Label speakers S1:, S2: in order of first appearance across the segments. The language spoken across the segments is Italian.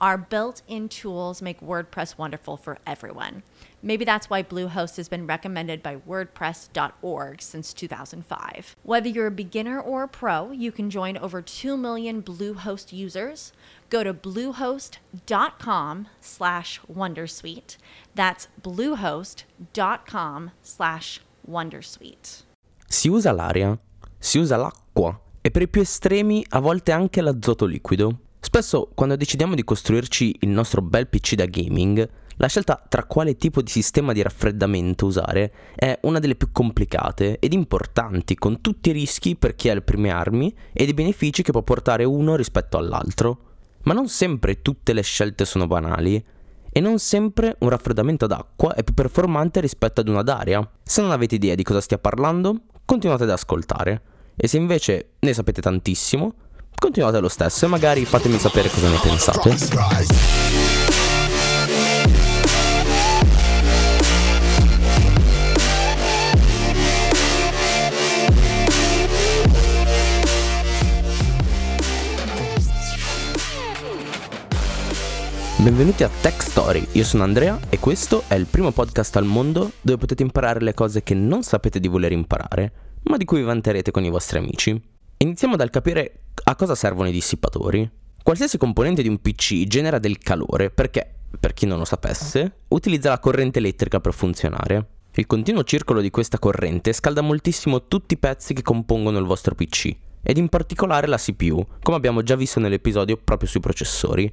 S1: Our built in tools make WordPress wonderful for everyone. Maybe that's why Bluehost has been recommended by WordPress.org since 2005. Whether you're a beginner or a pro, you can join over 2 million Bluehost users. Go to bluehost.com slash Wondersuite. That's bluehost.com slash Wondersuite.
S2: Si usa l'aria, si usa l'acqua e per i più estremi a volte anche l'azoto liquido. Spesso quando decidiamo di costruirci il nostro bel PC da gaming, la scelta tra quale tipo di sistema di raffreddamento usare è una delle più complicate ed importanti, con tutti i rischi per chi ha le prime armi ed i benefici che può portare uno rispetto all'altro. Ma non sempre tutte le scelte sono banali e non sempre un raffreddamento ad acqua è più performante rispetto ad una d'aria. Se non avete idea di cosa stia parlando, continuate ad ascoltare. E se invece ne sapete tantissimo, continuate lo stesso e magari fatemi sapere cosa ne pensate. Benvenuti a Tech Story, io sono Andrea e questo è il primo podcast al mondo dove potete imparare le cose che non sapete di voler imparare, ma di cui vi vanterete con i vostri amici. Iniziamo dal capire a cosa servono i dissipatori. Qualsiasi componente di un PC genera del calore perché, per chi non lo sapesse, utilizza la corrente elettrica per funzionare. Il continuo circolo di questa corrente scalda moltissimo tutti i pezzi che compongono il vostro PC, ed in particolare la CPU, come abbiamo già visto nell'episodio proprio sui processori.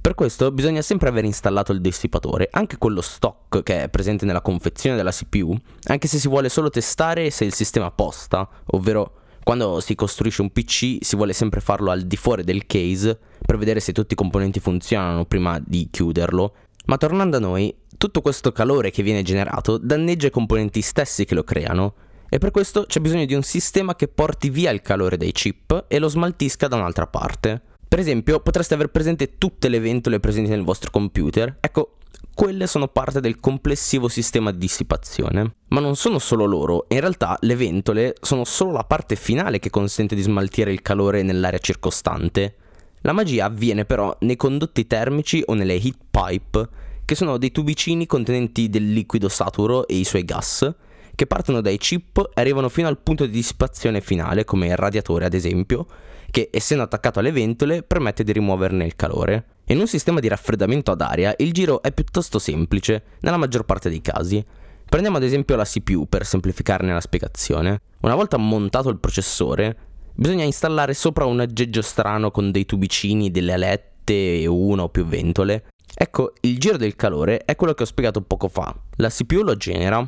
S2: Per questo bisogna sempre aver installato il dissipatore, anche quello stock che è presente nella confezione della CPU, anche se si vuole solo testare se il sistema posta, ovvero quando si costruisce un PC si vuole sempre farlo al di fuori del case per vedere se tutti i componenti funzionano prima di chiuderlo. Ma tornando a noi, tutto questo calore che viene generato danneggia i componenti stessi che lo creano e per questo c'è bisogno di un sistema che porti via il calore dai chip e lo smaltisca da un'altra parte. Per esempio, potreste aver presente tutte le ventole presenti nel vostro computer. Ecco, quelle sono parte del complessivo sistema di dissipazione. Ma non sono solo loro, in realtà le ventole sono solo la parte finale che consente di smaltire il calore nell'area circostante. La magia avviene però nei condotti termici o nelle heat pipe, che sono dei tubicini contenenti del liquido saturo e i suoi gas, che partono dai chip e arrivano fino al punto di dissipazione finale, come il radiatore ad esempio, che essendo attaccato alle ventole permette di rimuoverne il calore. In un sistema di raffreddamento ad aria il giro è piuttosto semplice, nella maggior parte dei casi. Prendiamo ad esempio la CPU per semplificarne la spiegazione. Una volta montato il processore, bisogna installare sopra un aggeggio strano con dei tubicini, delle alette e una o più ventole. Ecco, il giro del calore è quello che ho spiegato poco fa. La CPU lo genera,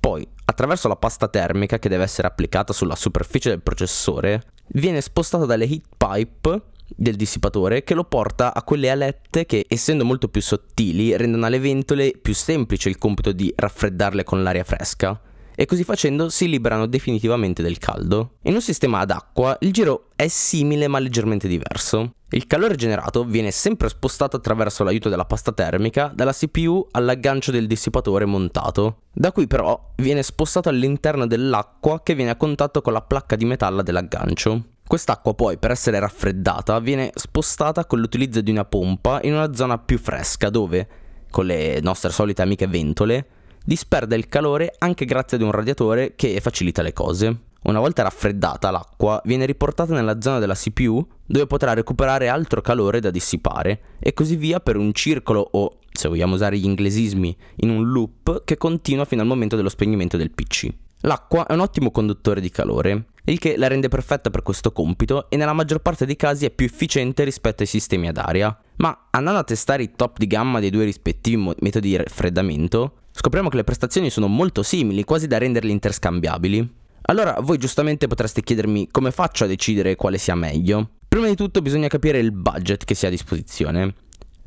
S2: poi attraverso la pasta termica che deve essere applicata sulla superficie del processore, viene spostato dalle heat pipe del dissipatore che lo porta a quelle alette che, essendo molto più sottili, rendono alle ventole più semplice il compito di raffreddarle con l'aria fresca e così facendo si liberano definitivamente del caldo. In un sistema ad acqua il giro è simile ma leggermente diverso. Il calore generato viene sempre spostato attraverso l'aiuto della pasta termica dalla CPU all'aggancio del dissipatore montato. Da qui però viene spostato all'interno dell'acqua che viene a contatto con la placca di metallo dell'aggancio. Quest'acqua poi per essere raffreddata viene spostata con l'utilizzo di una pompa in una zona più fresca dove, con le nostre solite amiche ventole, disperde il calore anche grazie ad un radiatore che facilita le cose. Una volta raffreddata l'acqua viene riportata nella zona della CPU dove potrà recuperare altro calore da dissipare e così via per un circolo o, se vogliamo usare gli inglesismi, in un loop che continua fino al momento dello spegnimento del PC. L'acqua è un ottimo conduttore di calore. Il che la rende perfetta per questo compito e nella maggior parte dei casi è più efficiente rispetto ai sistemi ad aria. Ma andando a testare i top di gamma dei due rispettivi metodi di raffreddamento, scopriamo che le prestazioni sono molto simili, quasi da renderli interscambiabili. Allora voi giustamente potreste chiedermi come faccio a decidere quale sia meglio. Prima di tutto bisogna capire il budget che si ha a disposizione.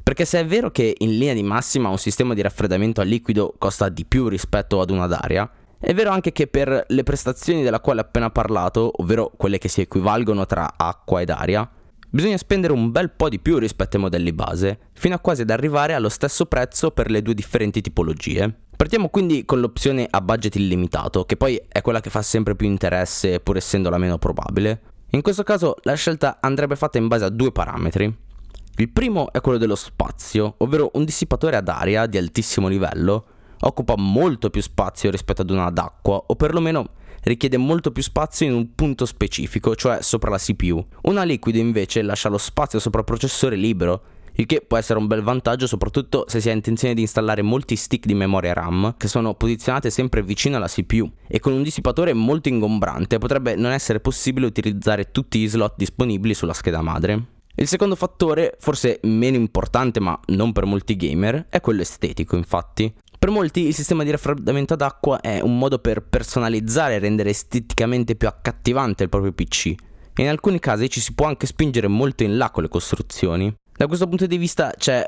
S2: Perché se è vero che in linea di massima un sistema di raffreddamento a liquido costa di più rispetto ad una ad aria, è vero anche che per le prestazioni della quale ho appena parlato, ovvero quelle che si equivalgono tra acqua ed aria, bisogna spendere un bel po' di più rispetto ai modelli base, fino a quasi ad arrivare allo stesso prezzo per le due differenti tipologie. Partiamo quindi con l'opzione a budget illimitato, che poi è quella che fa sempre più interesse pur essendo la meno probabile. In questo caso la scelta andrebbe fatta in base a due parametri. Il primo è quello dello spazio, ovvero un dissipatore ad aria di altissimo livello occupa molto più spazio rispetto ad una ad acqua, o perlomeno richiede molto più spazio in un punto specifico, cioè sopra la CPU. Una liquido invece lascia lo spazio sopra il processore libero, il che può essere un bel vantaggio soprattutto se si ha intenzione di installare molti stick di memoria RAM che sono posizionate sempre vicino alla CPU e con un dissipatore molto ingombrante potrebbe non essere possibile utilizzare tutti gli slot disponibili sulla scheda madre. Il secondo fattore, forse meno importante ma non per molti gamer, è quello estetico infatti. Per molti il sistema di raffreddamento ad acqua è un modo per personalizzare e rendere esteticamente più accattivante il proprio PC. E in alcuni casi ci si può anche spingere molto in là con le costruzioni. Da questo punto di vista c'è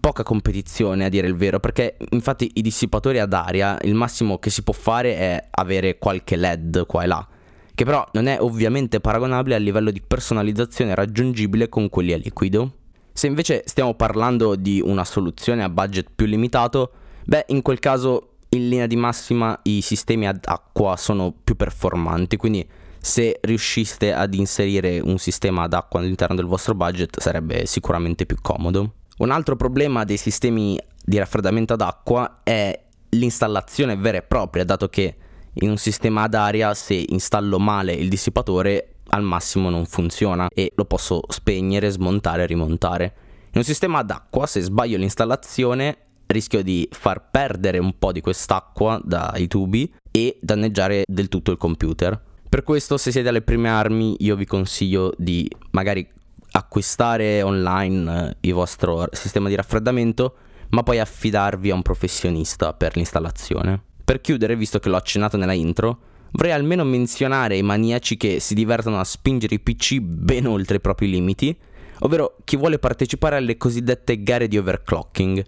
S2: poca competizione a dire il vero, perché infatti i dissipatori ad aria il massimo che si può fare è avere qualche LED qua e là, che però non è ovviamente paragonabile a livello di personalizzazione raggiungibile con quelli a liquido. Se invece stiamo parlando di una soluzione a budget più limitato, Beh, in quel caso in linea di massima i sistemi ad acqua sono più performanti, quindi se riusciste ad inserire un sistema ad acqua all'interno del vostro budget sarebbe sicuramente più comodo. Un altro problema dei sistemi di raffreddamento ad acqua è l'installazione vera e propria, dato che in un sistema ad aria se installo male il dissipatore al massimo non funziona e lo posso spegnere, smontare e rimontare. In un sistema ad acqua se sbaglio l'installazione rischio di far perdere un po' di quest'acqua dai tubi e danneggiare del tutto il computer. Per questo se siete alle prime armi io vi consiglio di magari acquistare online il vostro sistema di raffreddamento ma poi affidarvi a un professionista per l'installazione. Per chiudere, visto che l'ho accennato nella intro, vorrei almeno menzionare i maniaci che si divertono a spingere i PC ben oltre i propri limiti, ovvero chi vuole partecipare alle cosiddette gare di overclocking,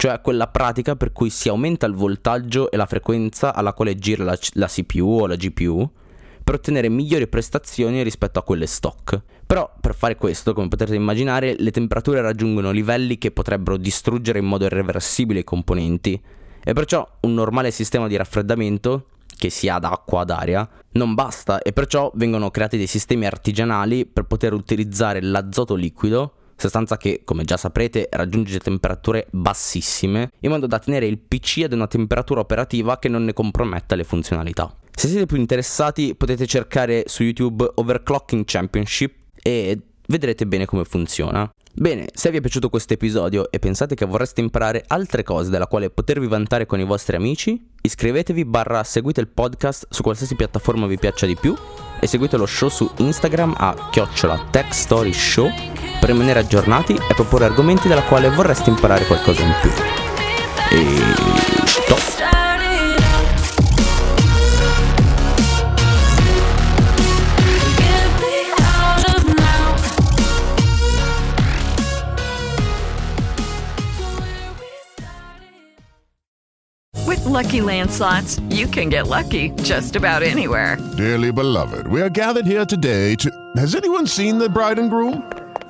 S2: cioè quella pratica per cui si aumenta il voltaggio e la frequenza alla quale gira la, la CPU o la GPU per ottenere migliori prestazioni rispetto a quelle stock. Però per fare questo, come potete immaginare, le temperature raggiungono livelli che potrebbero distruggere in modo irreversibile i componenti e perciò un normale sistema di raffreddamento che sia ad acqua ad aria non basta e perciò vengono creati dei sistemi artigianali per poter utilizzare l'azoto liquido sostanza che, come già saprete, raggiunge temperature bassissime, in modo da tenere il PC ad una temperatura operativa che non ne comprometta le funzionalità. Se siete più interessati potete cercare su YouTube Overclocking Championship e vedrete bene come funziona. Bene, se vi è piaciuto questo episodio e pensate che vorreste imparare altre cose della quale potervi vantare con i vostri amici, iscrivetevi barra seguite il podcast su qualsiasi piattaforma vi piaccia di più e seguite lo show su Instagram a chiocciola Tech Story Show per rimanere aggiornati e proporre argomenti dalla quale vorreste imparare qualcosa in più. E stop!
S3: With lucky landslots, you can get lucky just about anywhere.
S4: Dearly beloved, we are gathered here today to. Has anyone seen the bride and groom?